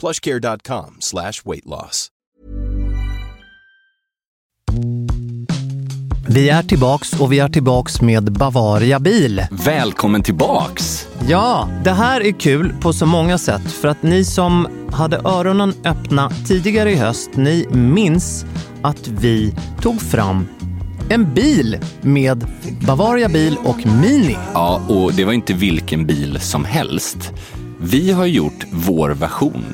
plushcare.com slash weight loss. Vi är tillbaks och vi är tillbaks med Bavaria bil. Välkommen tillbaks! Ja, det här är kul på så många sätt för att ni som hade öronen öppna tidigare i höst, ni minns att vi tog fram en bil med Bavaria bil och Mini. Ja, och det var inte vilken bil som helst. Vi har gjort vår version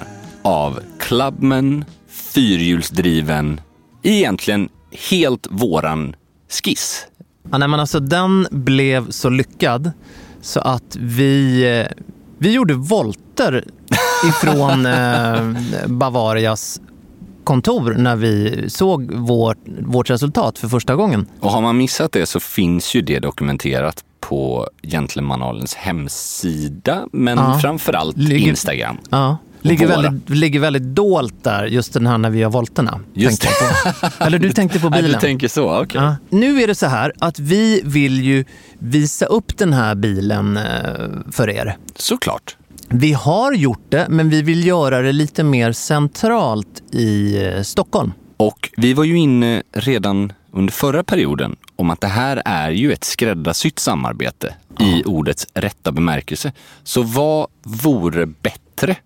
av Clubman fyrhjulsdriven, egentligen helt våran skiss. Ja, nej, men alltså, den blev så lyckad så att vi, eh, vi gjorde volter ifrån eh, Bavarias kontor när vi såg vårt, vårt resultat för första gången. Och har man missat det så finns ju det dokumenterat på Gentlemanalens hemsida, men Ja. framförallt Ligger- Instagram. Ja. Ligger våra. väldigt, ligger väldigt dolt där, just den här när vi gör volterna. Just på. Eller du tänkte på Nej, bilen. du tänker så, okej. Ja. Nu är det så här att vi vill ju visa upp den här bilen eh, för er. Såklart. Vi har gjort det, men vi vill göra det lite mer centralt i eh, Stockholm. Och vi var ju inne redan under förra perioden om att det här är ju ett skräddarsytt samarbete i ordets rätta bemärkelse. Så vad vore bättre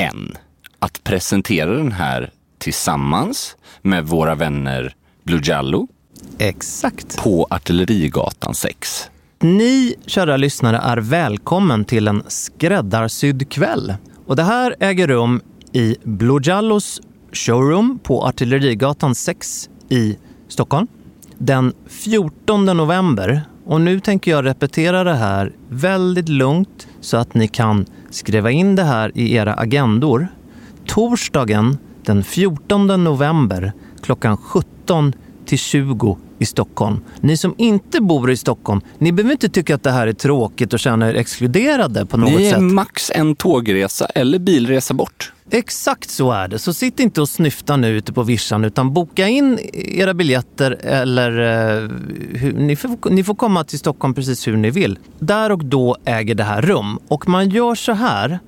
än att presentera den här tillsammans med våra vänner Blue Jallo Exakt. på Artillerigatan 6. Ni, kära lyssnare, är välkommen till en skräddarsydd kväll. Och det här äger rum i Blue Jallos showroom på Artillerigatan 6 i Stockholm den 14 november. Och nu tänker jag repetera det här väldigt lugnt så att ni kan skriva in det här i era agendor. Torsdagen den 14 november klockan 17 till 20 i Stockholm. Ni som inte bor i Stockholm, ni behöver inte tycka att det här är tråkigt och känna er exkluderade på något Ni är sätt. max en tågresa eller bilresa bort. Exakt så är det. Så sitt inte och snyfta nu ute på vischan utan boka in era biljetter eller eh, hur, ni, får, ni får komma till Stockholm precis hur ni vill. Där och då äger det här rum. Och man gör så här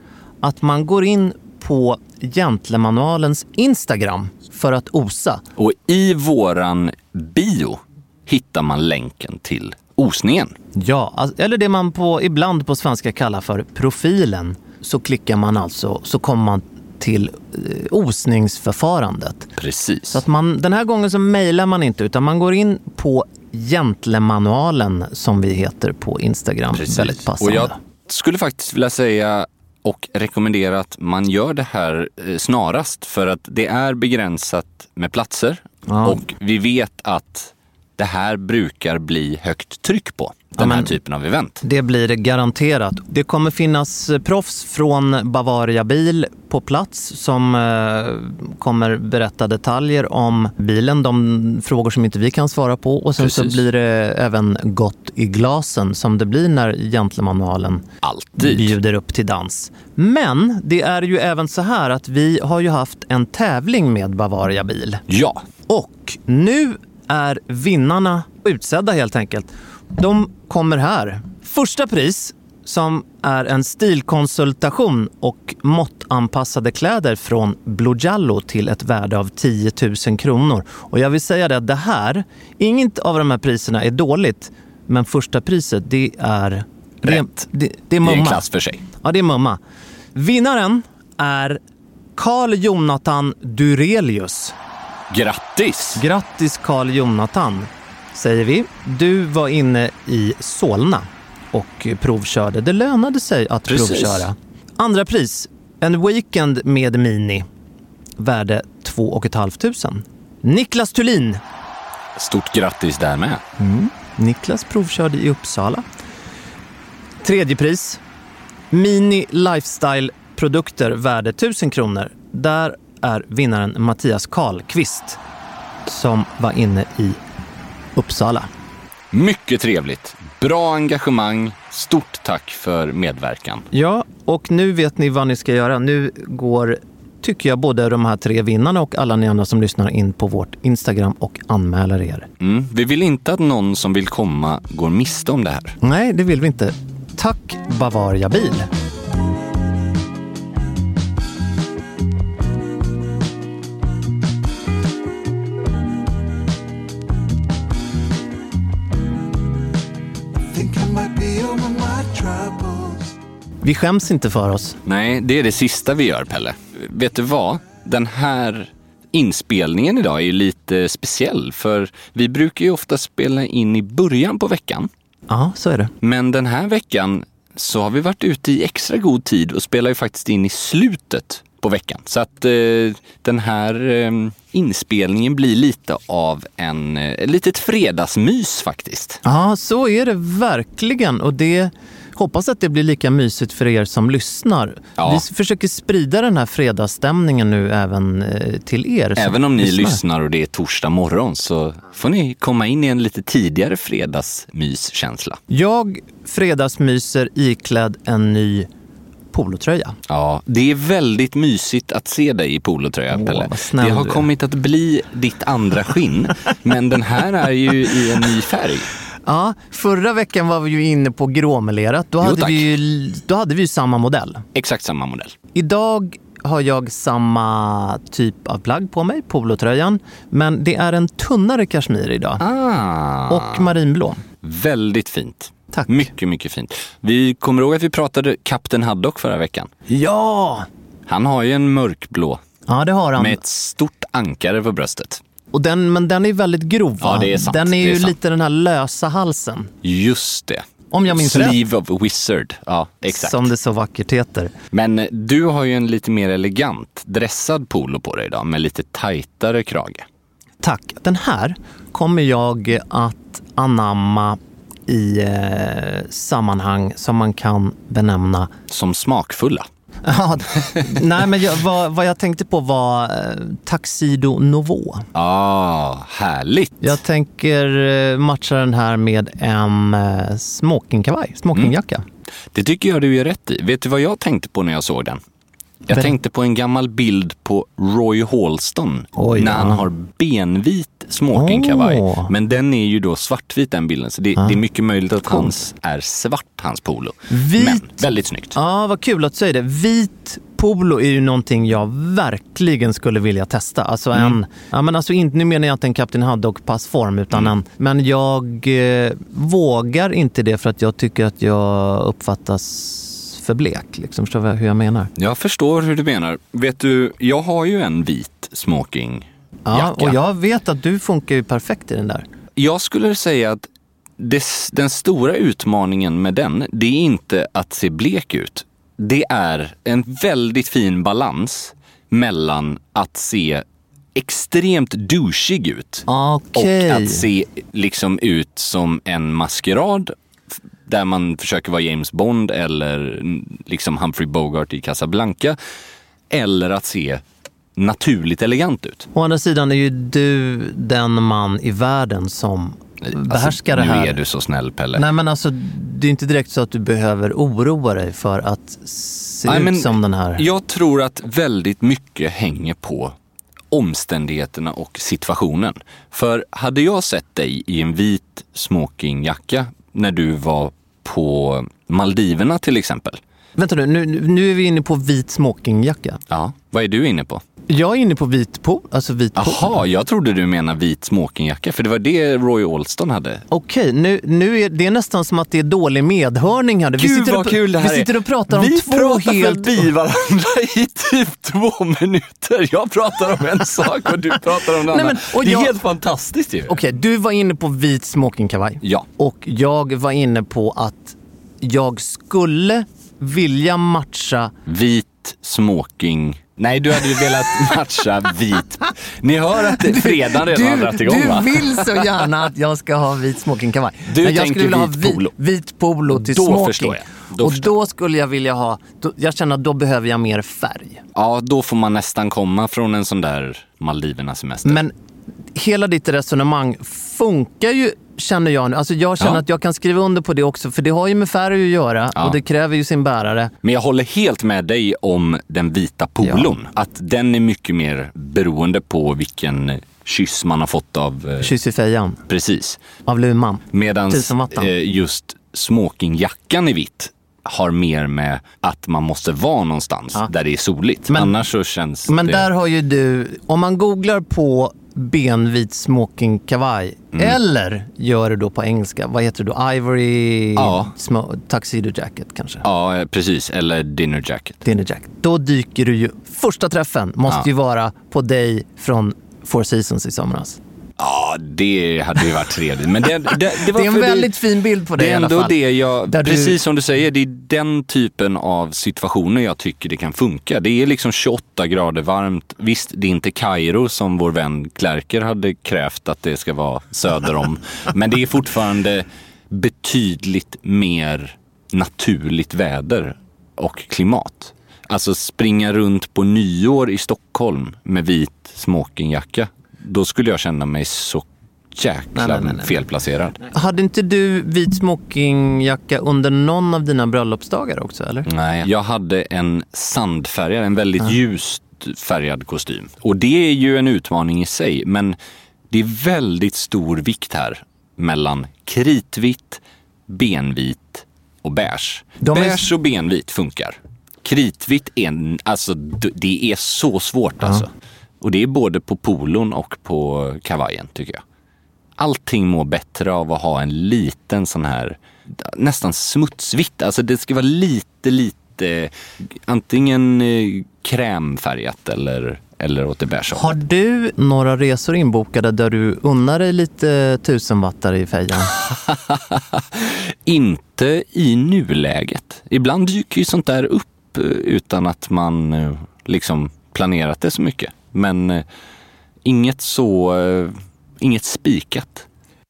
att man går in på Gentlemanualens Instagram för att osa. Och i våran bio hittar man länken till osningen. Ja, eller det man på, ibland på svenska kallar för profilen. Så klickar man alltså, så kommer man till eh, osningsförfarandet. Precis. Så att man, den här gången så mejlar man inte utan man går in på Gentlemanualen som vi heter på Instagram. Precis. Väldigt Och passande. jag skulle faktiskt vilja säga och rekommendera att man gör det här eh, snarast för att det är begränsat med platser Ja. och vi vet att det här brukar bli högt tryck på. Den här typen av event. Det blir det garanterat. Det kommer finnas eh, proffs från Bavaria Bil på plats som eh, kommer berätta detaljer om bilen, de frågor som inte vi kan svara på. Och sen så Precis. blir det även gott i glasen som det blir när Gentlemanualen Alltid. bjuder upp till dans. Men det är ju även så här att vi har ju haft en tävling med Bavaria Bil. Ja, Och nu är vinnarna utsedda helt enkelt. De kommer här. Första pris som är en stilkonsultation och måttanpassade kläder från Blojallo till ett värde av 10 000 kronor. Och jag vill säga det att det här, inget av de här priserna är dåligt, men första priset det är... Det, det, det är det är mumma. en klass för sig. Ja, det är mumma. Vinnaren är Carl Jonathan Durelius. Grattis! Grattis Carl Jonathan, säger vi. Du var inne i Solna och provkörde. Det lönade sig att Precis. provköra. Andra pris, en weekend med Mini. Värde 2 500. Niklas Thulin. Stort grattis där med. Niklas provkörde i Uppsala. Tredje pris, Mini Lifestyle-produkter värde 1000 kronor. Där är vinnaren Mattias Karlqvist som var inne i Uppsala. Mycket trevligt. Bra engagemang. Stort tack för medverkan. Ja, och nu vet ni vad ni ska göra. Nu går, tycker jag, både de här tre vinnarna och alla ni andra som lyssnar in på vårt Instagram och anmäler er. Mm. Vi vill inte att någon som vill komma går miste om det här. Nej, det vill vi inte. Tack Bavaria Bil. Vi skäms inte för oss. Nej, det är det sista vi gör, Pelle. Vet du vad? Den här inspelningen idag är lite speciell, för vi brukar ju ofta spela in i början på veckan. Ja, så är det. Men den här veckan så har vi varit ute i extra god tid och spelar ju faktiskt in i slutet på veckan. Så att eh, den här eh, inspelningen blir lite av en, eh, litet fredagsmys faktiskt. Ja, så är det verkligen. Och det hoppas att det blir lika mysigt för er som lyssnar. Ja. Vi försöker sprida den här fredagsstämningen nu även eh, till er. Även om ni lyssnar och det är torsdag morgon så får ni komma in i en lite tidigare fredagsmyskänsla. Jag fredagsmyser iklädd en ny polotröja. Ja, det är väldigt mysigt att se dig i polotröja, Åh, Pelle. Det har kommit att bli ditt andra skinn, men den här är ju i en ny färg. Ja, förra veckan var vi ju inne på gråmelerat. Då, Jo, hade tack. vi ju, då hade vi ju samma modell. Exakt samma modell. Idag har jag samma typ av plagg på mig, polotröjan. Men det är en tunnare kashmir idag. Ah, Och marinblå. väldigt fint. Tack. Mycket, mycket fint. Vi kommer ihåg att vi pratade Kapten Haddock förra veckan. Ja! Han har ju en mörkblå Ja, det har han. med ett stort ankare på bröstet. Och den, men den är väldigt grov. va? Ja, det är sant. Den är Det är ju sant. lite den här lösa halsen. Just det. Om jag minns rätt. Sleeve of Wizard. Ja, exakt. Som det så vackert heter. Men du har ju en lite mer elegant dressad polo på dig idag med lite tajtare krage. Tack. Den här kommer jag att anamma i eh, sammanhang som man kan benämna Som smakfulla. Ja, nej, men jag, vad, vad jag tänkte på var eh, Taxido Nouveau. Ah, härligt. Jag tänker eh, matcha den här med en eh, smokingkavaj, smokingjacka. Det tycker jag du är rätt i. Vet du vad jag tänkte på när jag såg den? Jag tänkte på en gammal bild på Roy Halston Oj, när han ja. har benvit smokingkavaj. Åh. Men den är ju då svartvit den bilden, så det, det är mycket möjligt att hans är svart, hans polo. Vit. Men väldigt snyggt. Ja, vad kul att du säger det. Vit polo är ju någonting jag verkligen skulle vilja testa. Alltså en, ja men alltså inte, nu menar jag inte en Kapten Haddock-passform, utan en, men jag eh, vågar inte det för att jag tycker att jag uppfattas för blek. Liksom. Förstår du hur jag menar? Jag förstår hur du menar. Vet du, jag har ju en vit smoking Ja, och jag vet att du funkar ju perfekt i den där. Jag skulle säga att det, den stora utmaningen med den, det är inte att se blek ut. Det är en väldigt fin balans mellan att se extremt douchig ut. Okej. Och att se liksom ut som en maskerad där man försöker vara James Bond eller liksom Humphrey Bogart i Casablanca. Eller att se naturligt elegant ut. Å andra sidan är ju du den man i världen som behärskar det alltså, här. Nu är du så snäll Pelle. Nej men alltså, det är inte direkt så att du behöver oroa dig för att se Nej, ut men som den här. Jag tror att väldigt mycket hänger på omständigheterna och situationen. För hade jag sett dig i en vit smokingjacka när du var på Maldiverna till exempel. Vänta nu, nu, nu är vi inne på vit smokingjacka. Ja, vad är du inne på? Jag är inne på vit pol, alltså vit pol. Jaha, jag trodde du menade vit smokingjacka, för det var det Roy Alston hade. Okej, nu, nu är det nästan som att det är dålig medhörning här. Vi Gud sitter vad och, kul det här Vi sitter och pratar om Vi två pratar helt... förbi varandra i typ två minuter. Jag pratar om en sak och du pratar om en annan. men, det är jag- helt fantastiskt ju. Okej, du var inne på vit smokingkavaj. Ja. Och jag var inne på att jag skulle vilja matcha Vit smoking. Nej, du hade ju velat matcha vit. Ni hör att det, fredagen redan har dragit igång du va? vill så gärna att jag ska ha vit smokingkavaj. Du Men jag tänker skulle vilja ha vit vi- polo. vit polo till Då smoking. förstår jag. Då och förstår då skulle jag vilja ha, då, jag känner att då behöver jag mer färg. Ja, då får man nästan komma från en sån där Maldiverna-semester. Men hela ditt resonemang funkar ju, känner jag nu. Alltså jag känner Ja. att jag kan skriva under på det också, för det har ju med färg att göra Ja. och det kräver ju sin bärare. Men jag håller helt med dig om den vita polon. Att den är mycket mer beroende på vilken kyss man har fått av... eh, Kyss i fejan Precis. av Luman. Medan eh, just smokingjackan i vitt har mer med att man måste vara någonstans Ja. där det är soligt. Men- Annars så känns Men det... där har ju du, om man googlar på benvit smokingkavaj eller gör det då på engelska, vad heter det då? Ivory Ja. tuxedo jacket kanske? Ja, precis. Eller dinner jacket. Dinner jacket. Då dyker du ju, första träffen måste Ja. ju vara på dig från Four Seasons i somras. Ja, det hade ju varit trevligt. Men det, det, det, var Det är en väldigt fin bild på dig Det i är alla ändå fall. det jag, Där du- precis som du säger, det är den typen av situationer jag tycker det kan funka. Det är liksom 28 grader varmt. Visst, det är inte Kairo som vår vän Klerker hade krävt att det ska vara söder om. men det är fortfarande betydligt mer naturligt väder och klimat. Alltså springa runt på nyår i Stockholm med vit smokingjacka. Då skulle jag känna mig så jäkla Nej, nej, nej, nej. felplacerad. Hade inte du vit smokingjacka under någon av dina bröllopsdagar också eller? Nej, jag hade en sandfärgad, en väldigt ljust färgad kostym. Och det är ju en utmaning i sig, men det är väldigt stor vikt här mellan kritvitt, benvit och beige. De är- beige och benvit funkar. Kritvitt är, en- alltså, det är så svårt alltså. Och det är både på polon och på kavajen tycker jag. Allting mår bättre av att ha en liten sån här, nästan smutsvitt. Alltså det ska vara lite, lite, antingen eh, krämfärgat eller, eller åt det beige Har du några resor inbokade där du unnar dig lite tusenwattare i fejan? Inte i nuläget. Ibland dyker ju sånt där upp eh, utan att man eh, liksom planerat det så mycket. Men eh, inget så, eh, inget spikat.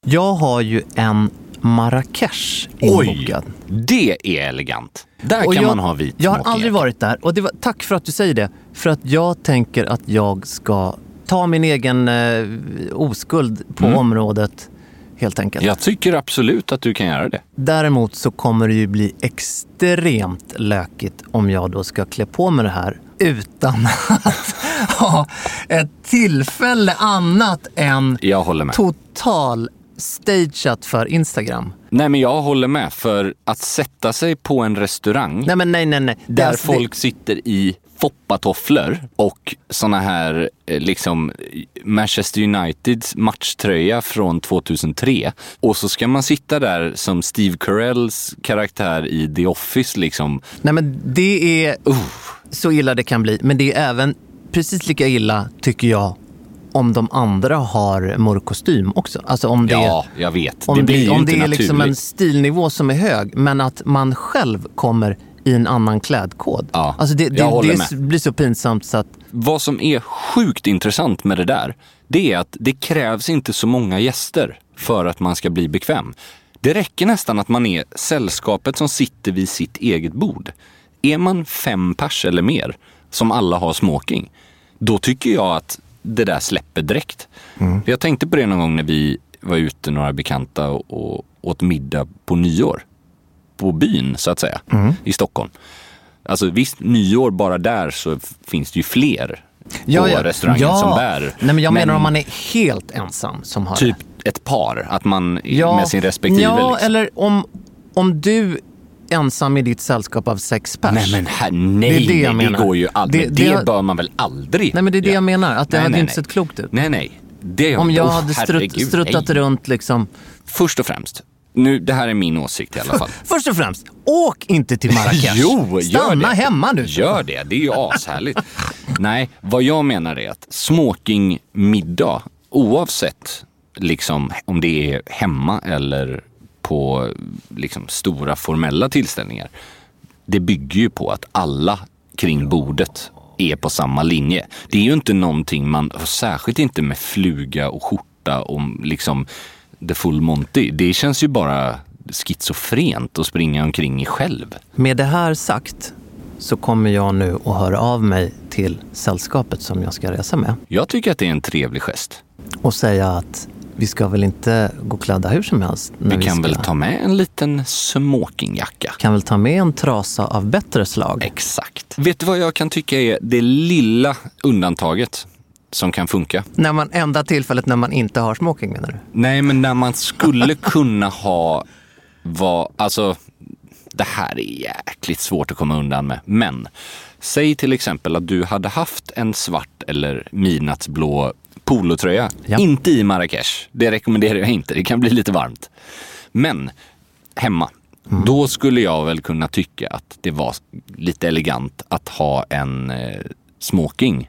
Jag har ju en Marrakesh inbokad. det är elegant. Där Och kan jag, man ha vit Jag har smoking. aldrig varit där. Och det var, tack för att du säger det. För att jag tänker att jag ska ta min egen eh, oskuld på området helt enkelt. Jag tycker absolut att du kan göra det. Däremot så kommer det ju bli extremt lökigt om jag då ska klä på mig det här utan att ha ett tillfälle annat än Jag håller med. total stageat för Instagram. Nej men jag håller med. För att sätta sig på en restaurang Nej men nej, nej, nej. Det- där alltså, folk sitter i foppatofflor och såna här eh, liksom Manchester Uniteds matchtröja från 2003. Och så ska man sitta där som Steve Carells karaktär i The Office liksom. Nej men det är så illa det kan bli. Men det är även precis lika illa tycker jag om de andra har mörk också. Alltså om det Ja, jag vet. Om det det, blir ju om det är naturligt. liksom en stilnivå som är hög, men att man själv kommer i en annan klädkod. Ja, alltså det, det, det blir så pinsamt så att Vad som är sjukt intressant med det där, det är att det krävs inte så många gäster för att man ska bli bekväm. Det räcker nästan att man är sällskapet som sitter vid sitt eget bord. Är man fem pers eller mer, som alla har smoking, då tycker jag att det där släpper direkt. För Jag tänkte på det någon gång när vi var ute, några bekanta, och, åt middag på nyår. På byn, så att säga, i Stockholm. Alltså visst, nyår bara där så finns det ju fler på restaurangen som bär. Nej, men jag menar om man är helt ensam som har Typ det. ett par, att man med sin respektive Ja, liksom. eller om, om du ensam i ditt sällskap av sex pers. Nej men här, nej, Det är det jag det går ju aldrig. Det- Det, det- bör man väl aldrig Nej men det är det jag menar, att det Nej, hade nej, inte nej. sett klokt ut. Nej, nej. Det, Om jag oh, hade strutt, struttat nej. runt liksom. Först och främst, nu, det här är min åsikt i alla fall. Först och främst, åk inte till Marrakesh. Jo, gör Stanna det. hemma nu. Gör det, det är ju ashärligt. Nej, vad jag menar är att smokingmiddag, oavsett liksom, om det är hemma eller på liksom, stora formella tillställningar, det bygger ju på att alla kring bordet är på samma linje. Det är ju inte någonting man, särskilt inte med fluga och skjorta och liksom the full monty. Det känns ju bara schizofrent att springa omkring i själv. Med det här sagt så kommer jag nu att höra av mig till sällskapet som jag ska resa med Jag tycker att det är en trevlig gest. och säga att vi ska väl inte gå klädda hur som helst. När Vi kan ska, väl ta med en liten smokingjacka. kan väl ta med en trasa av bättre slag. Exakt. Vet du vad jag kan tycka är det lilla undantaget som kan funka? När man, enda tillfället när man inte har smoking menar du? Nej, men när man skulle kunna ha vad, alltså det här är jäkligt svårt att komma undan med. Men säg till exempel att du hade haft en svart eller midnattsblå polotröja. Ja. Inte i Marrakesh, det rekommenderar jag inte. Det kan bli lite varmt. Men hemma, då skulle jag väl kunna tycka att det var lite elegant att ha en eh, smoking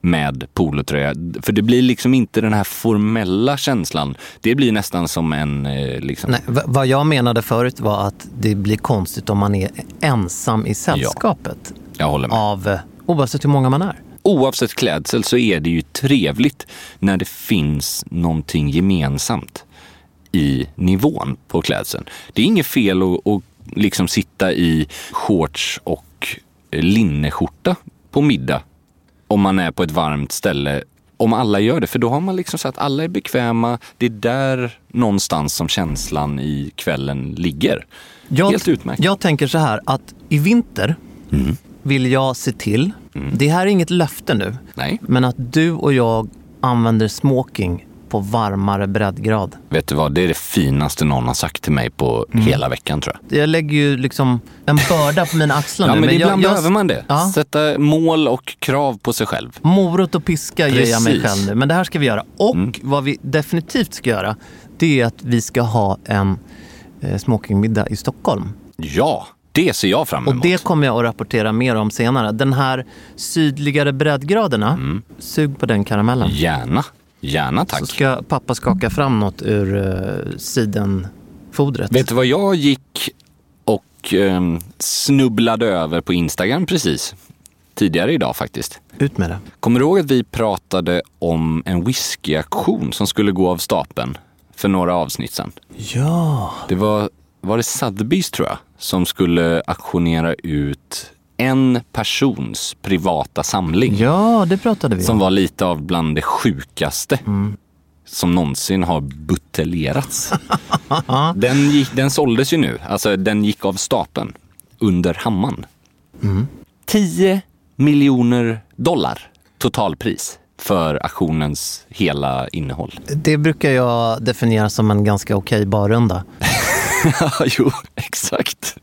med polotröja. För det blir liksom inte den här formella känslan. Det blir nästan som en... Eh, liksom, Nej, vad jag menade förut var att det blir konstigt om man är ensam i sällskapet. Jag håller med. Av, eh, oavsett hur många man är. Oavsett klädsel så är det ju trevligt när det finns någonting gemensamt i nivån på klädseln. Det är inget fel att, att liksom sitta i shorts och linneskjorta på middag om man är på ett varmt ställe. Om alla gör det, för då har man liksom så att alla är bekväma. Det är där någonstans som känslan i kvällen ligger. Jag, Helt utmärkt. Jag tänker så här att i vinter Mm. Vill jag se till, det här är inget löfte nu, Nej. men att du och jag använder smoking på varmare breddgrad. Vet du vad, det är det finaste någon har sagt till mig på Mm. hela veckan tror jag. Jag lägger ju liksom en börda på mina axlar Ja, nu. men, jag, ibland jag, behöver man det. Ja. Sätta mål och krav på sig själv. Morot och piska ger jag mig Precis. Mm. själv nu. Men det här ska vi göra. Och vad vi definitivt ska göra, det är att vi ska ha en eh, smokingmiddag i Stockholm. Ja, det ser jag fram Och emot. det kommer jag att rapportera mer om senare. Den här sydligare breddgraderna, Mm. sug på den karamellen. Gärna, gärna tack. Så ska pappa skaka fram något ur uh, sidenfodret. Vet du vad jag gick och ehm, snubblade över på Instagram precis? Tidigare idag faktiskt. Ut med det. Kommer du ihåg att vi pratade om en whiskyaktion som skulle gå av stapeln för några avsnitt sedan? Ja. Det var, var det Sotheby's tror jag, som skulle auktionera ut en persons privata samling. Ja, det pratade vi Som om. var lite av bland det sjukaste Mm. som någonsin har buteljerats. den, gick, den såldes ju nu, alltså den gick av stapeln under hammaren. Mm. 10 miljoner dollar totalpris för auktionens hela innehåll. Det brukar jag definiera som en ganska okej barrunda. Ja, jo, exakt.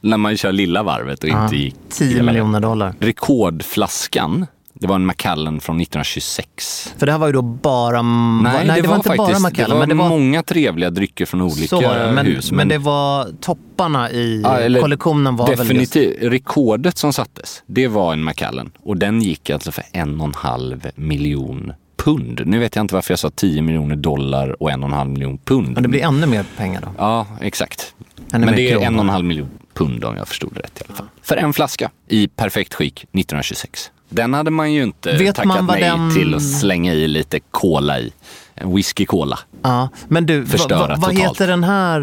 När man kör lilla varvet och inte gick 10 hela miljoner dollar. Rekordflaskan, det var en Macallan från 1926. För det här var ju då bara... Nej, nej det, var, inte faktiskt bara det Macallan, var men det var... många trevliga drycker från olika var det, men, hus. men det var topparna i Ja, kollektionen var väl just... definitivt, rekordet som sattes, det var en Macallan. Och den gick alltså för en och en halv miljon pund. Nu vet jag inte varför jag sa 10 miljoner dollar och en och en halv miljon pund. Men det blir ännu mer pengar då. Ja, exakt. Ännu Men det är en och en halv miljon pund om jag förstod det rätt i alla fall. För en flaska i perfekt skick 1926. Den hade man ju inte Vet tackat man vad nej den- till att slänga i lite cola i. En whisky cola. Ja, men du, va, Förstöra va, vad totalt. heter den här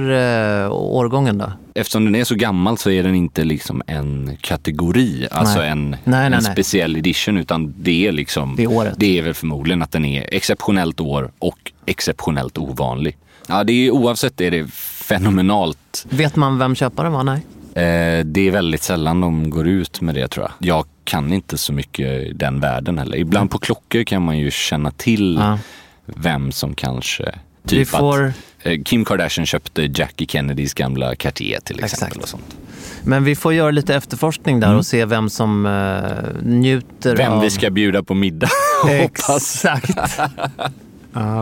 eh, årgången då? Eftersom den är så gammal så är den inte liksom en kategori, alltså Nej. en, Nej, nej, en speciell edition, utan det är liksom, Det är året. det är väl förmodligen att den är exceptionellt år och exceptionellt ovanlig. Ja, det är oavsett är det fenomenalt. Vet man vem köparen var? Nej. Eh, det är väldigt sällan de går ut med det tror jag. Jag kan inte så mycket den världen heller. Ibland på klockor kan man ju känna till Ja. vem som kanske, Vi typ får, att eh, Kim Kardashian köpte Jackie Kennedys gamla Cartier till exempel. Exakt. Och sånt. men vi får göra lite efterforskning där och se vem som eh, njuter Mm. Vem av... vi ska bjuda på middag. Hoppas. Exakt.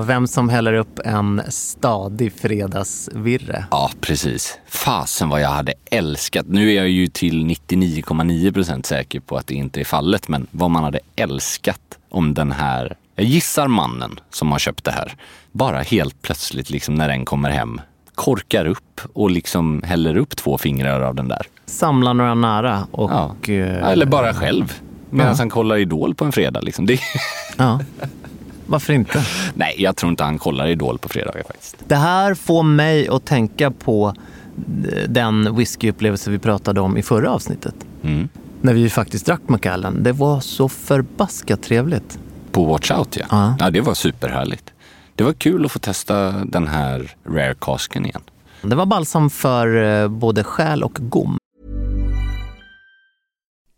Vem som häller upp en stadig fredagsvirre. Ja, precis. Fasen vad jag hade älskat. Nu är jag ju till 99,9 procent säker på att det inte är fallet, men vad man hade älskat om den här, jag gissar mannen som har köpt det här, bara helt plötsligt liksom när den kommer hem korkar upp och liksom häller upp två fingrar av den där. Samla några nära och... Ja. eh, Eller bara själv. Medan Ja. han kollar Idol på en fredag. Liksom. Det... Ja. Varför inte? Nej, jag tror inte han kollar Idol på fredagar faktiskt. Det här får mig att tänka på den whiskyupplevelse vi pratade om i förra avsnittet. Mm. När vi faktiskt drack Macallan. Det var så förbaskat trevligt. På Watch Out ja. Ja. ja. det var superhärligt. Det var kul att få testa den här Rare Casken igen. Det var balsam för eh, både själ och gom.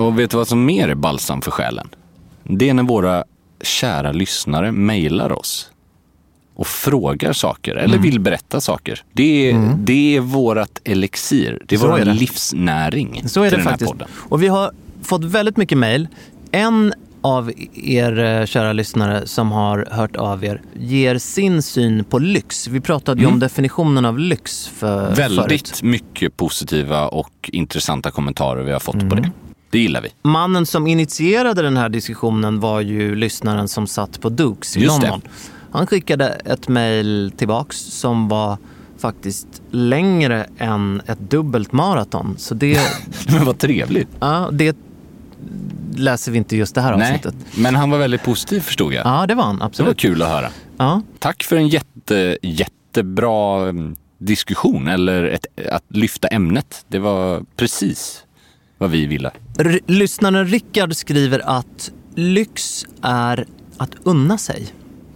Och vet du vad som mer är balsam för själen? Det är när våra kära lyssnare mejlar oss och frågar saker eller Mm. vill berätta saker. Det är, det är vårat elixir. Det är Så vår är det. livsnäring Så är det faktiskt. podden. Och vi har fått väldigt mycket mejl. En av er eh, kära lyssnare som har hört av er ger sin syn på lyx. Vi pratade ju om definitionen av lyx för, Mm. Väldigt förut. mycket positiva och intressanta kommentarer vi har fått på Mm. det. Det gillar vi. Mannen som initierade den här diskussionen var ju lyssnaren som satt på Dukes i Just det. London. Han skickade ett mejl tillbaks som var faktiskt längre än ett dubbelt maraton. Så det, Men vad trevligt. ja, det läser vi inte just det här Nej, avsnittet. men han var väldigt positiv förstod jag. Ja, det var han. Det var Absolut. kul att höra. Ja. Tack för en jätte, jättebra mm, diskussion, eller ett, att lyfta ämnet. Det var precis vad vi ville. R- lyssnaren Rickard skriver att lyx är att unna sig.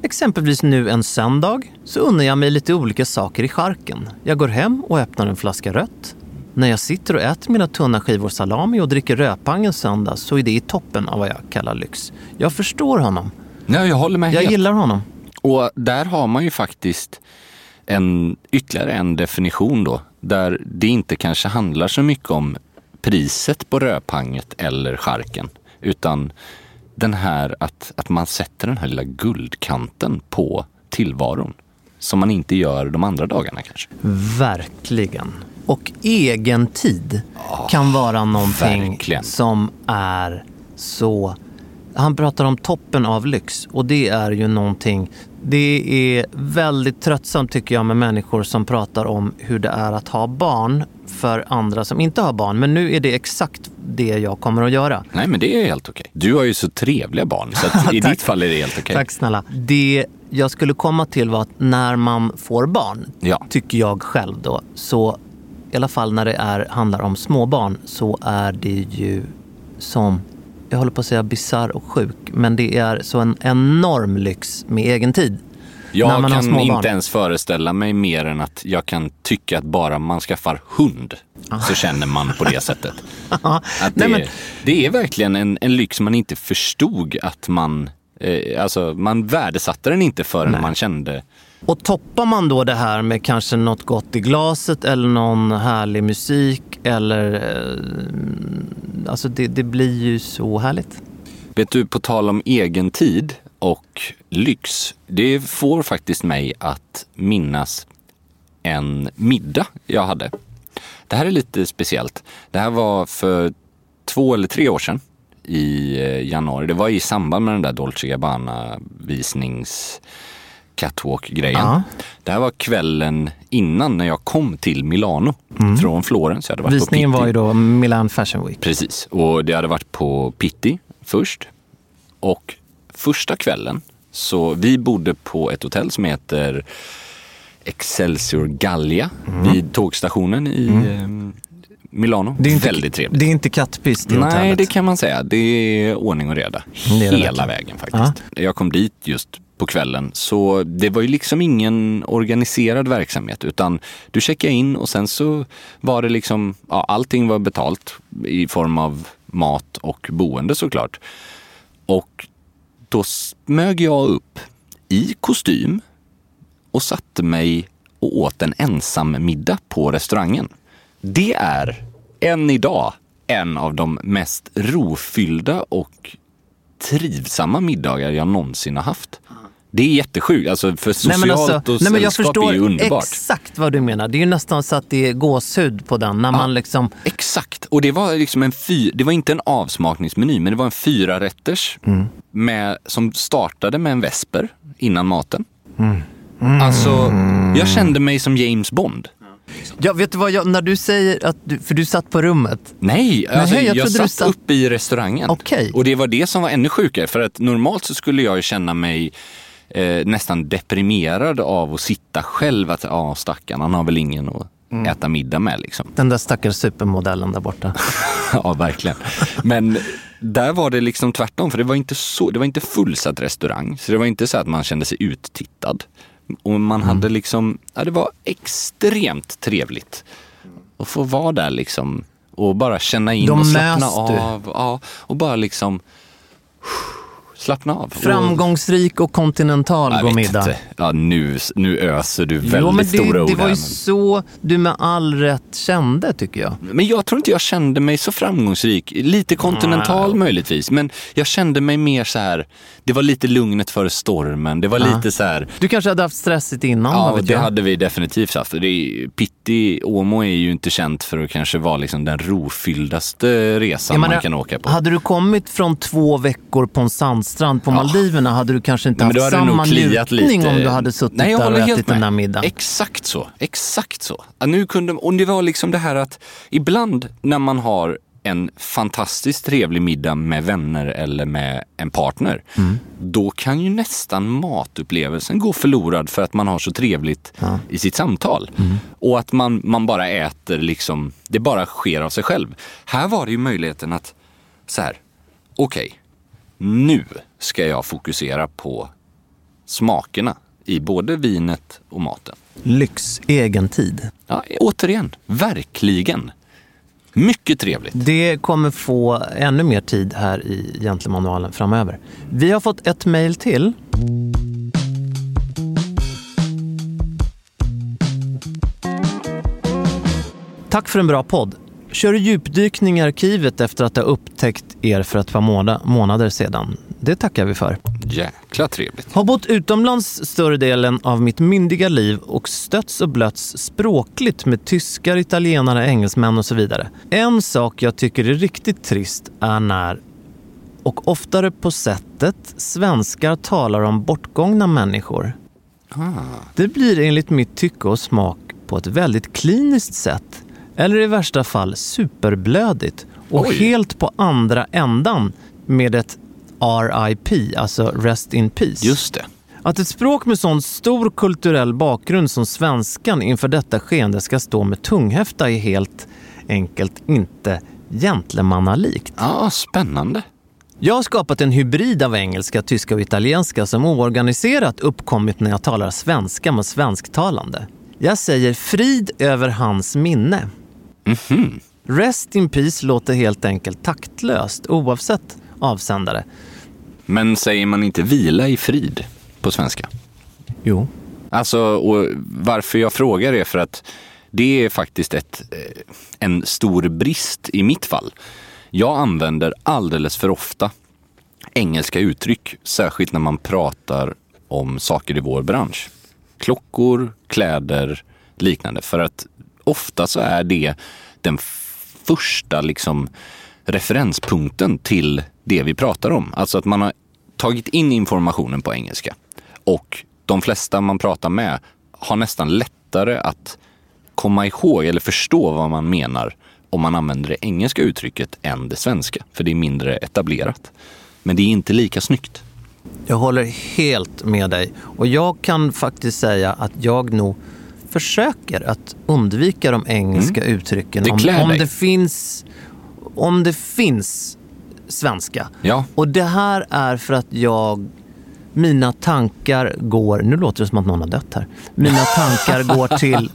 Exempelvis nu en söndag så unnar jag mig lite olika saker i charken. Jag går hem och öppnar en flaska rött. När jag sitter och äter mina tunna skivor salami och dricker rödpang en söndag så är det i toppen av vad jag kallar lyx. Jag förstår honom. Nej, jag håller med Jag helt. gillar honom. Och där har man ju faktiskt en, ytterligare en definition då, där det inte kanske handlar så mycket om priset på rödpanget eller charken, utan den här att, att man sätter den här lilla guldkanten på tillvaron. Som man inte gör de andra dagarna kanske. Verkligen. Och egen tid kan vara någonting verkligen. som är så... Han pratar om toppen av lyx och det är ju någonting... Det är väldigt tröttsamt tycker jag med människor som pratar om hur det är att ha barn för andra som inte har barn. Men nu är det exakt det jag kommer att göra. Nej men det är helt okej. Du har ju så trevliga barn så i ditt fall är det helt okej. Tack snälla. Det jag skulle komma till var att när man får barn, Ja. tycker jag själv då, så i alla fall när det är, handlar om småbarn så är det ju som, jag håller på att säga bisarr och sjuk, men det är så en enorm lyx med egen tid. Jag kan inte ens föreställa mig mer än att jag kan tycka att bara man skaffar hund så känner man på det sättet. Att det, Nej, men- det är verkligen en, en lyx man inte förstod att man, eh, alltså man värdesatte den inte förrän man kände, och toppar man då det här med kanske något gott i glaset eller någon härlig musik eller... Eh, alltså det, det blir ju så härligt. vet du på tal om egen tid och lyx, det får faktiskt mig att minnas en middag jag hade. Det här är lite speciellt. Det här var för två eller tre år sedan i eh, januari. Det var i samband med den där Dolce Gabbana visnings catwalk-grejen. Ja. Det här var kvällen innan när jag kom till Milano från Florens. Jag hade varit Mm. Visningen på Pitti. var ju då Milan Fashion Week. Precis, och det hade varit på Pitti först. Och första kvällen, så vi bodde på ett hotell som heter Excelsior Gallia vid tågstationen i eh, Milano. Mm. Det är inte, Väldigt trevligt. Det är inte kattpiss i Nej, hotellet. det kan man säga. Det är ordning och reda. Det det Hela vägen faktiskt. Jag kom dit just på kvällen, så det var ju liksom ingen organiserad verksamhet, utan du checkade in och sen så var det liksom, ja, allting var betalt i form av mat och boende såklart. Och då smög jag upp i kostym och satte mig och åt en ensam middag på restaurangen. Det är än idag en av de mest rofyllda och trivsamma middagar jag någonsin har haft. Det är jättesjukt, alltså för socialt Nej, men alltså, och nej, men jag förstår är ju underbart. exakt vad du menar. Det är ju nästan så att det är gåshud på den. När man liksom... Exakt, och det var liksom en fy, det var inte en avsmakningsmeny, men det var en fyra rätters Mm. med, som startade med en vesper innan maten. Mm. Alltså, jag kände mig som James Bond. Ja, vet du vad, jag, när du säger att du... För du satt på rummet. Nej, alltså, jag jag, du satt satt- uppe i restaurangen. Okej. Och det var det som var ännu sjukare, för att normalt så skulle jag ju känna mig eh, nästan deprimerad av att sitta själv. Att ja, stackarn, han har väl ingen att Mm. äta middag med liksom. Den där stackars supermodellen där borta. ja, verkligen. Men där var det liksom tvärtom, för det var inte, så, det var inte fullsatt restaurang. Så det var inte så att man kände sig uttittad. Och man Mm. hade liksom, ja det var extremt trevligt. Att få vara där liksom och bara känna in De och slappna av. Ja, och bara liksom Slappna av. Framgångsrik och kontinental Jag god middag. inte. Ja, nu, nu öser du väldigt Jo, men stora det, ord det var ju så du med all rätt kände tycker jag. Men jag tror inte jag kände mig så framgångsrik. Lite kontinental möjligtvis, men jag kände mig mer så här. Det var lite lugnet före stormen. Det var lite så här. Du kanske hade haft stressigt innan, Ja, det jag. hade vi definitivt haft. Det Pitti Åmo är ju inte känt för att kanske vara liksom den rofylldaste resan Jag menar, man kan åka på. Hade du kommit från två veckor på en sandstrand på Maldiverna hade du kanske inte Nej, haft samma njutning lite. om du hade suttit Nej, där och ätit den där middagen. Exakt så. Exakt så. Ja, nu kunde, och det var liksom det här att ibland när man har en fantastiskt trevlig middag med vänner eller med en partner, Mm. då kan ju nästan matupplevelsen gå förlorad för att man har så trevligt i sitt samtal. Mm. Och att man, man bara äter liksom, det bara sker av sig själv. Här var det ju möjligheten att, så här, okej, nu ska jag fokusera på smakerna i både vinet och maten. Lyx, egen tid. Ja, återigen, verkligen. Mycket trevligt. Det kommer få ännu mer tid här i Gentlemanualen framöver. Vi har fått ett mejl till. Tack för en bra podd. Kör djupdykning i arkivet efter att ha upptäckt er för ett par måna- månader sedan. Det tackar vi för. Jäkla trevligt. Har bott utomlands större delen av mitt myndiga liv och stötts och blötts språkligt med tyskar, italienare, engelsmän och så vidare. En sak jag tycker är riktigt trist är när, och oftare på sättet, svenskar talar om bortgångna människor. Det blir enligt mitt tycke och smak på ett väldigt kliniskt sätt. Eller i värsta fall superblödigt. Och Oj. helt på andra ändan med ett RIP, alltså Rest in Peace. Just det. Att ett språk med sån stor kulturell bakgrund som svenskan inför detta skeende ska stå med tunghäfta är helt enkelt inte gentlemannalikt. Ja, spännande. Jag har skapat en hybrid av engelska, tyska och italienska som oorganiserat uppkommit när jag talar svenska med svensktalande. Jag säger frid över hans minne. Rest in peace låter helt enkelt taktlöst oavsett avsändare. Men säger man inte vila i frid på svenska? Jo. Alltså, och varför jag frågar är för att det är faktiskt ett, eh, en stor brist i mitt fall. Jag använder alldeles för ofta engelska uttryck, särskilt när man pratar om saker i vår bransch. Klockor, kläder, liknande. För att ofta så är det den första liksom referenspunkten till det vi pratar om. Alltså att man har tagit in informationen på engelska. Och de flesta man pratar med har nästan lättare att komma ihåg eller förstå vad man menar om man använder det engelska uttrycket än det svenska. För det är mindre etablerat. Men det är inte lika snyggt. Jag håller helt med dig. Och jag kan faktiskt säga att jag nog försöker att undvika de engelska uttrycken. Det om, om, det finns, om det finns svenska. Ja. Och det här är för att jag mina tankar går, nu låter det som att någon har dött här. Mina tankar går till,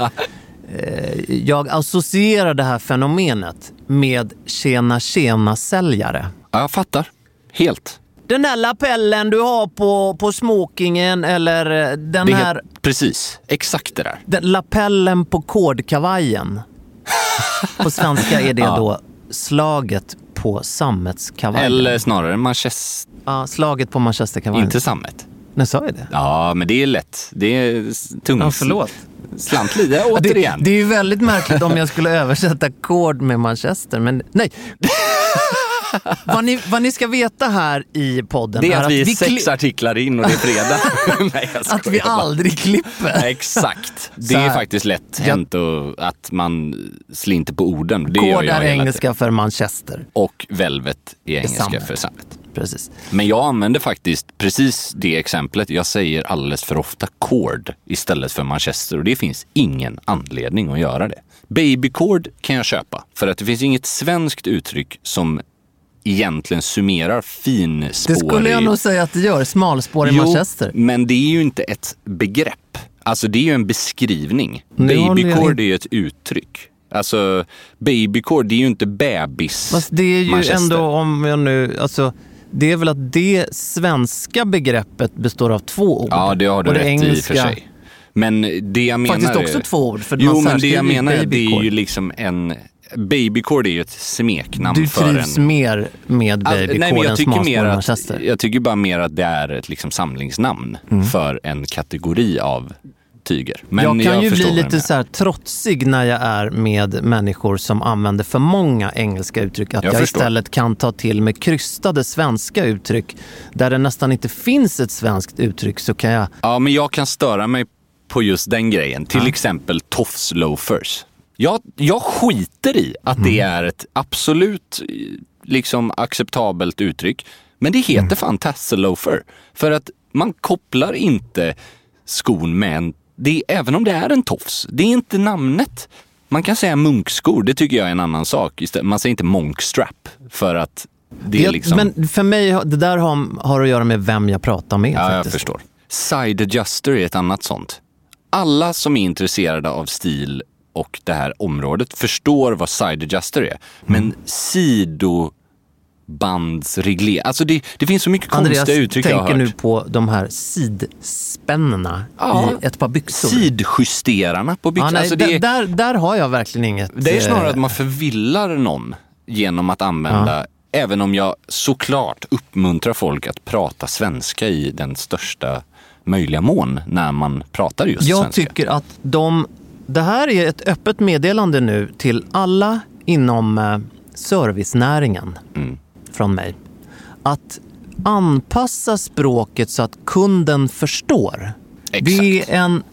eh, jag associerar det här fenomenet med tjena tjena säljare. Ja, Jag fattar. Helt. Den där lapellen du har på, på smokingen eller eh, den Det är här helt, precis. Exakt det där. den, lapellen på kordkavajen. På svenska är det då slaget på sammetskavajen. Eller snarare manchester. Ja, slaget på manchesterkavajen. Inte sammet. Nej, sa jag det? Ja, men det är lätt. Det är tungt. Ja, förlåt. Slant lite Ja, Det, återigen. det är ju väldigt märkligt om jag skulle översätta kord med Manchester, men nej. vad, ni, vad ni ska veta här i podden det är att vi är kli- sex artiklar in och det är fredag. Nej, att vi aldrig klipper. Exakt. Det är faktiskt lätt hänt och att man slinter på orden. Det jag är engelska för Manchester. Och velvet är engelska sammet. för sammet. Precis. Men jag använder faktiskt precis det exemplet. Jag säger alldeles för ofta cord istället för Manchester och det finns ingen anledning att göra det. Babycord kan jag köpa för att det finns inget svenskt uttryck som egentligen summerar finspårig... Det skulle jag nog säga att det gör. Smalspår i Jo, Manchester. men det är ju inte ett begrepp. Alltså det är ju en beskrivning. Babycord är ju ett uttryck. Alltså babycord, det är ju inte bebis Fast det är ju Manchester. ändå om jag nu, alltså det är väl att det svenska begreppet består av två ord. Ja, det har du rätt engelska, i för sig. Men det jag menar Faktiskt är- också två ord, för Jo, men det jag menar är det är ju liksom en... Babycore det är ju ett smeknamn Du för trivs en... mer med Alltså, Baby nej, men jag än tycker, mer Smalspår Manchester. jag tycker bara mer att det är ett liksom samlingsnamn Mm. för en kategori av tyger. Men jag kan ju förstår bli du lite så här trotsig när jag är med människor som använder för många engelska uttryck. Att Jag jag, istället kan ta till med krystade svenska uttryck. Där det nästan inte finns ett svenskt uttryck så kan jag... Ja, men jag kan störa mig på just den grejen. Till exempel tofsloafers. Jag, jag skiter i att det Mm. är ett absolut eh, liksom acceptabelt uttryck. Men det heter Mm. fan tasseloafer. För att man kopplar inte skon med en... Det även om det är en tofs, det är inte namnet. Man kan säga munkskor, det tycker jag är en annan sak. Man säger inte monkstrap för att det är Jag- liksom... Men för mig, har- det där har, har att göra med vem jag pratar med. Ja, jag faktiskt. förstår. Side adjuster är ett annat sånt. Alla som är intresserade av stil och det här området förstår vad side adjuster är. Men Mm. sidobandsreglering, alltså det, det finns så mycket Andreas konstiga uttryck jag har tänker hört. nu på de här sidspännena Ja. i ett par byxor. Sidjusterarna på byxor. ja, nej, alltså det, är- där, där har jag verkligen inget... det är snarare eh, att man förvillar någon genom att använda Även om jag såklart uppmuntrar folk att prata svenska i den största möjliga mån när man pratar just Jag svenska. tycker att de... Det här är ett öppet meddelande nu till alla inom eh, servicenäringen Mm. från mig. Att anpassa språket så att kunden förstår. Det är en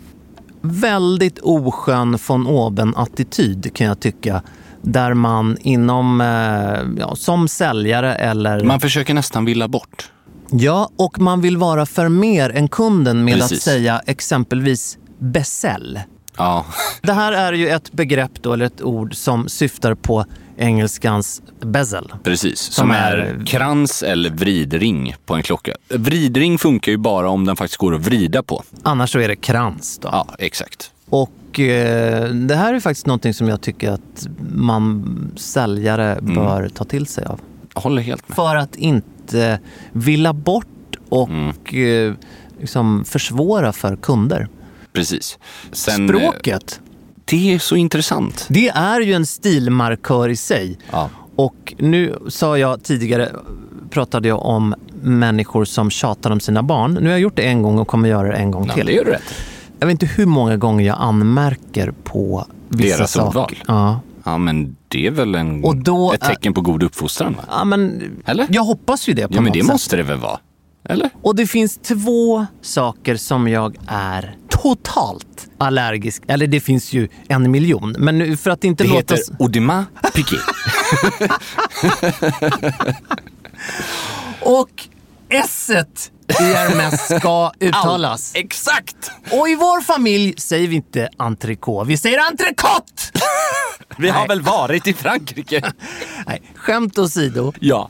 väldigt oskön von oben-attityd kan jag tycka. Där man inom, eh, ja, som säljare eller... Man försöker nästan villa bort. Ja, och man vill vara för mer än kunden med Precis. att säga exempelvis beställ. Ja, Det här är ju ett begrepp då, eller ett ord som syftar på engelskans bezel. precis. Som, är, krans eller vridring på en klocka. Vridring funkar ju bara om den faktiskt går att vrida på. Annars så är det krans. Då. Ja, exakt. Och eh, det här är faktiskt någonting som jag tycker att man säljare Mm. bör ta till sig av. Jag håller helt med. För att inte villa bort och Mm. eh, liksom försvåra för kunder. Precis. Sen, eh, Språket, Det är så intressant. det är ju en stilmarkör i sig. Ja. Och nu sa jag tidigare, pratade jag om människor som tjatar om sina barn. Nu har jag gjort det en gång och kommer göra det en gång Ja, till. det gör du rätt. Jag vet inte hur många gånger jag anmärker på vissa Deras saker. ordval. Ja. Ja, men det är väl en, Och då ett tecken på god uppfostran? Va? Ja, men Eller? Jag hoppas ju det på Ja, men något det sätt. måste det väl vara? Eller? Och det finns två saker som jag är totalt allergisk Eller det finns ju en miljon. Men nu, för att inte Det låta... heter s- Audemars Piguet. Och s i Hermes ska uttalas. Exakt! Och i vår familj säger vi inte entrecote, vi säger entrecote! Vi har väl varit i Frankrike? Nej, skämt åsido. ja.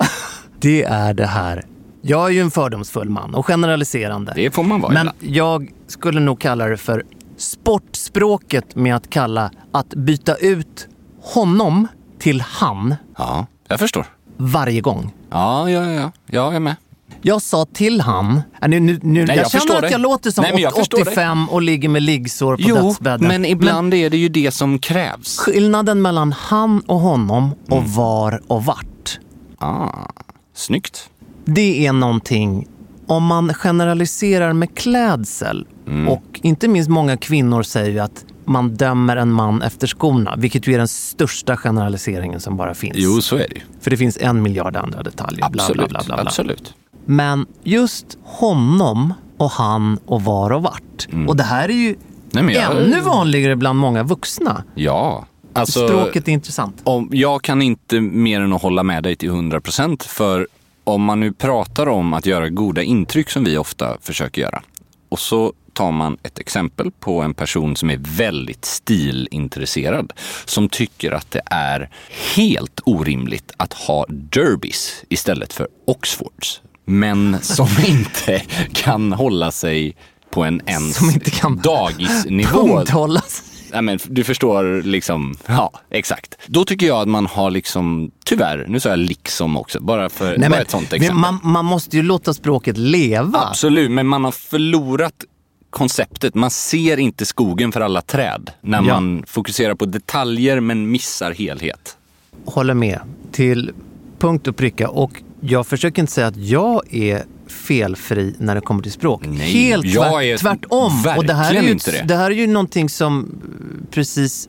Det är det här. Jag är ju en fördomsfull man och generaliserande. Det får man vara Men jag skulle nog kalla det för sportspråket med att kalla att byta ut honom till han Ja, jag förstår. varje gång. Ja, ja, ja. Ja, jag är med. Jag sa till han, äh, nu, nu, nu, Nej, jag, jag känner att jag låter som Nej, men jag åt- förstår dig. 85 och ligger med liggsår på Jo, dödsbädden. men ibland är det ju det som krävs. Skillnaden mellan han och honom och Mm. var och vart. Ah, snyggt. Det är någonting, om man generaliserar med klädsel Mm. och inte minst många kvinnor säger ju att man dömer en man efter skorna, vilket ju är den största generaliseringen som bara finns. Jo, så är det. För det finns en miljard andra detaljer. Absolut. bla, bla, bla. Absolut. Men just honom och han och var och vart. Och det här är ju Mm. Nej, jag- ännu vanligare bland många vuxna. Ja. Alltså, Språket är intressant. om, jag kan inte mer än att hålla med dig till 100 procent. För om man nu pratar om att göra goda intryck som vi ofta försöker göra. Och så tar man ett exempel på en person som är väldigt stilintresserad. Som tycker att det är helt orimligt att ha derbys istället för Oxfords. Men som inte kan hålla sig på en ens Som inte kan dagisnivå. Punkthållas. Nej, men du förstår liksom, ja exakt. Då tycker jag att man har liksom, tyvärr, nu sa jag liksom också, bara för Nej, bara men ett sånt exempel. man, man måste ju låta språket leva. Absolut, men man har förlorat konceptet. Man ser inte skogen för alla träd när Ja. man fokuserar på detaljer men missar helhet. Håller med till punkt och pricka. Och jag försöker inte säga att jag är felfri när det kommer till språk. Nej, Helt tvärt, är tvärtom. Och det här är, ju, inte det. det här är ju någonting som eh, precis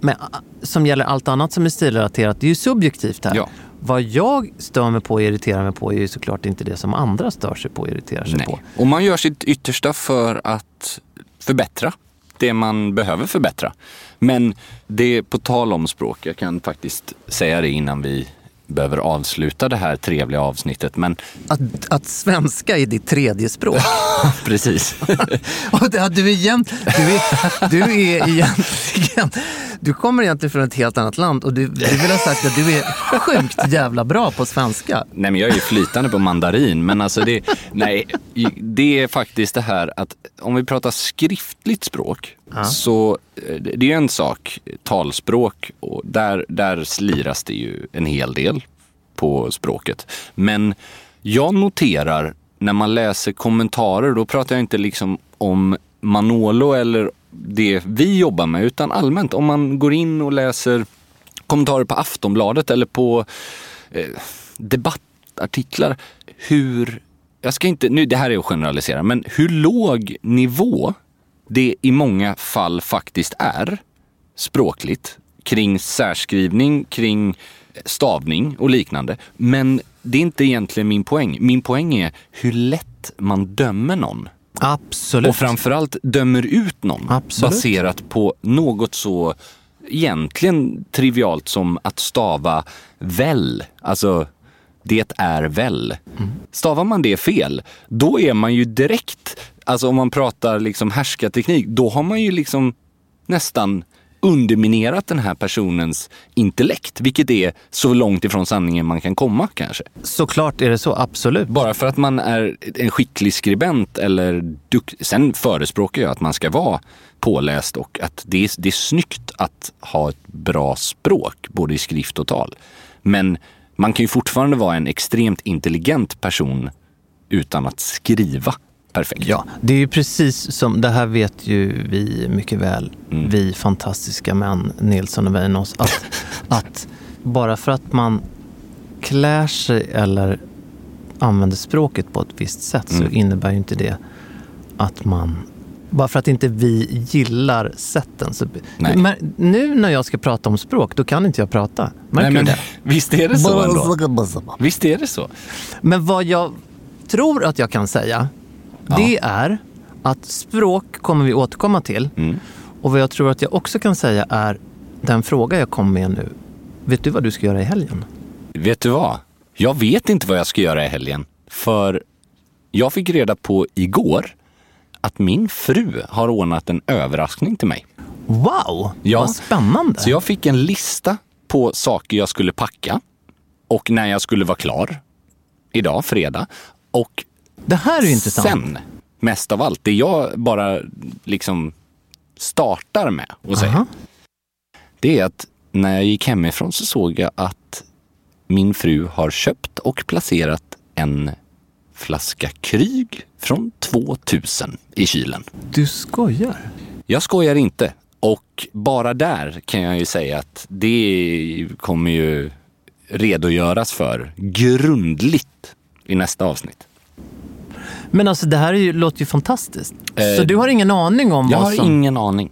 med, som gäller allt annat som är stilrelaterat. Det är ju subjektivt här. Ja. Vad jag stör mig på och irriterar mig på är ju såklart inte det som andra stör sig på och irriterar sig Nej. på. Och man gör sitt yttersta för att förbättra det man behöver förbättra. Men det på tal om språk, jag kan faktiskt säga det innan vi behöver avsluta det här trevliga avsnittet. Men Att, att svenska är ditt tredje språk. precis. Du, är jämt, du, är, du är egentligen... Du kommer egentligen från ett helt annat land och du, du vill ha sagt att du är sjukt jävla bra på svenska. Nej men jag är ju flytande på mandarin men alltså det, nej, det är faktiskt det här att om vi pratar skriftligt språk så eh, det är en sak, talspråk och där, där sliras det ju en hel del på språket. Men jag noterar när man läser kommentarer, då pratar jag inte liksom om Manolo eller det vi jobbar med utan allmänt om man går in och läser kommentarer på Aftonbladet eller på eh, debattartiklar hur, jag ska inte, nu det här är att generalisera, men hur låg nivå det i många fall faktiskt är språkligt kring särskrivning, kring stavning och liknande. Men det är inte egentligen min poäng. Min poäng är hur lätt man dömer någon. Absolut. Och framförallt dömer ut någon Absolut. baserat på något så egentligen trivialt som att stava väl. Alltså, det är väl. Stavar man det fel, då är man ju direkt, alltså om man pratar liksom härskarteknik, då har man ju liksom nästan underminerat den här personens intellekt, vilket är så långt ifrån sanningen man kan komma kanske. Såklart är det så, absolut. Bara för att man är en skicklig skribent eller duk- Sen förespråkar jag att man ska vara påläst och att det är, det är snyggt att ha ett bra språk, både i skrift och tal. Men man kan ju fortfarande vara en extremt intelligent person utan att skriva perfekt. Ja, det är ju precis som, det här vet ju vi mycket väl, Mm. vi fantastiska män, Nilsson och Weinos, att, att bara för att man klär sig eller använder språket på ett visst sätt så Mm. innebär ju inte det att man bara för att inte vi gillar sätten. Så, Nej. men nu när jag ska prata om språk, då kan inte jag prata. Märker Nej, men, du det? visst är det så ändå? Visst är det så? Men vad jag tror att jag kan säga, det är att språk kommer vi återkomma till. Mm. Och vad jag tror att jag också kan säga är den fråga jag kom med nu. Vet du vad du ska göra i helgen? Vet du vad? Jag vet inte vad jag ska göra i helgen. För jag fick reda på igår att min fru har ordnat en överraskning till mig. Wow, Ja. vad spännande. Så jag fick en lista på saker jag skulle packa och när jag skulle vara klar. Idag, fredag. Och det här är ju intressant. sen, mest av allt, det jag bara liksom startar med att säga. Aha. Det är att när jag gick hemifrån så såg jag att min fru har köpt och placerat en flaska Kryg från 2000 i kylen. Du skojar? Jag skojar inte. Och bara där kan jag ju säga att det kommer ju redogöras för grundligt i nästa avsnitt. Men alltså det här är ju, låter ju fantastiskt. Eh, så du har ingen aning om Jag vad har som... ingen aning.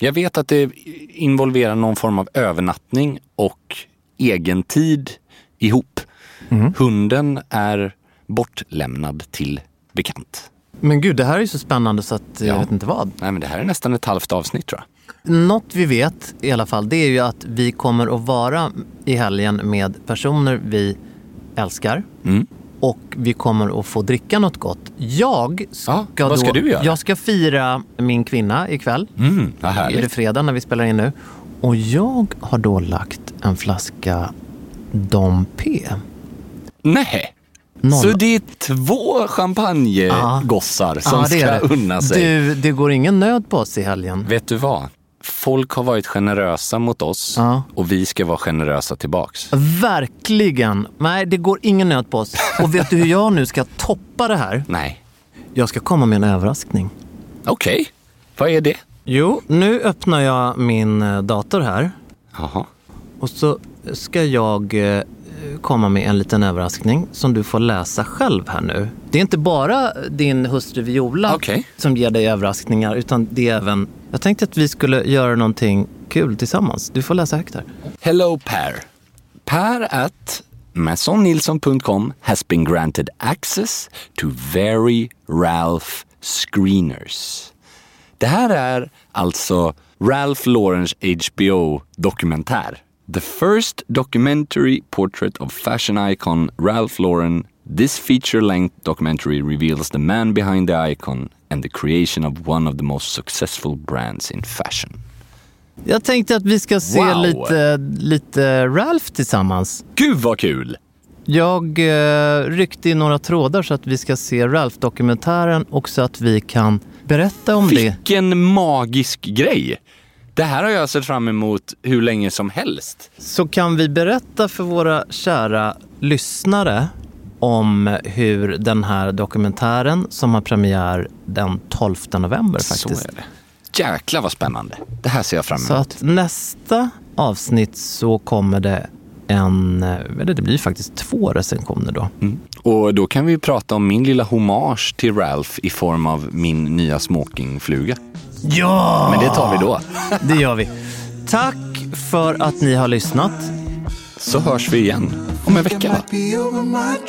Jag vet att det involverar någon form av övernattning och egen tid ihop. Mhm. Hunden är bortlämnad till bekant. Men gud, det här är ju så spännande så att jag Ja. vet inte vad. Nej, men det här är nästan ett halvt avsnitt tror jag. Något vi vet i alla fall, det är ju att vi kommer att vara i helgen med personer vi älskar. Mm. Och vi kommer att få dricka något gott. Jag ska, Ja, vad ska då, du göra? Jag ska fira min kvinna ikväll. Mm, vad Är det härligt. fredag när vi spelar in nu? Och jag har då lagt en flaska Dom P. Nej. Noll. Så det är två champagnegossar som Ja, det ska det. unna sig. Du, det går ingen nöd på oss i helgen. Vet du vad? Folk har varit generösa mot oss Ja. och vi ska vara generösa tillbaks. Verkligen. Nej, det går ingen nöt på oss. Och vet du hur jag nu ska toppa det här? Nej. Jag ska komma med en överraskning. Okej, vad är det? Jo, nu öppnar jag min eh, dator här. Jaha. Och så ska jag eh, komma med en liten överraskning som du får läsa själv här nu. Det är inte bara din hustru Viola Okej. som ger dig överraskningar utan det är även... Jag tänkte att vi skulle göra någonting kul tillsammans. Du får läsa högt här. Hello Per. Per at masonnilsson.com has been granted access to very Ralph screeners. Det här är alltså Ralph Laurens HBO-dokumentär. The first documentary portrait of fashion icon Ralph Lauren. This feature-length documentary reveals the man behind the icon and the creation of one of the most successful brands in fashion. Jag tänkte att vi ska se Wow. lite, lite Ralph tillsammans. Gud vad kul! Jag eh, ryckte i några trådar så att vi ska se Ralph-dokumentären och så att vi kan berätta om det. Vilken magisk grej! Det här har jag sett fram emot hur länge som helst. Så kan vi berätta för våra kära lyssnare om hur den här dokumentären som har premiär den 12 november faktiskt. Så är det. Jäklar vad spännande. Det här ser jag fram Så emot. att nästa avsnitt så kommer det en, eh, eller det blir faktiskt två recensioner då. Mm. Och då kan vi prata om min lilla hommage till Ralph i form av min nya smokingfluga. Ja! Men det tar vi då. Det gör vi. Tack för att ni har lyssnat. Så hörs vi igen om en vecka va? might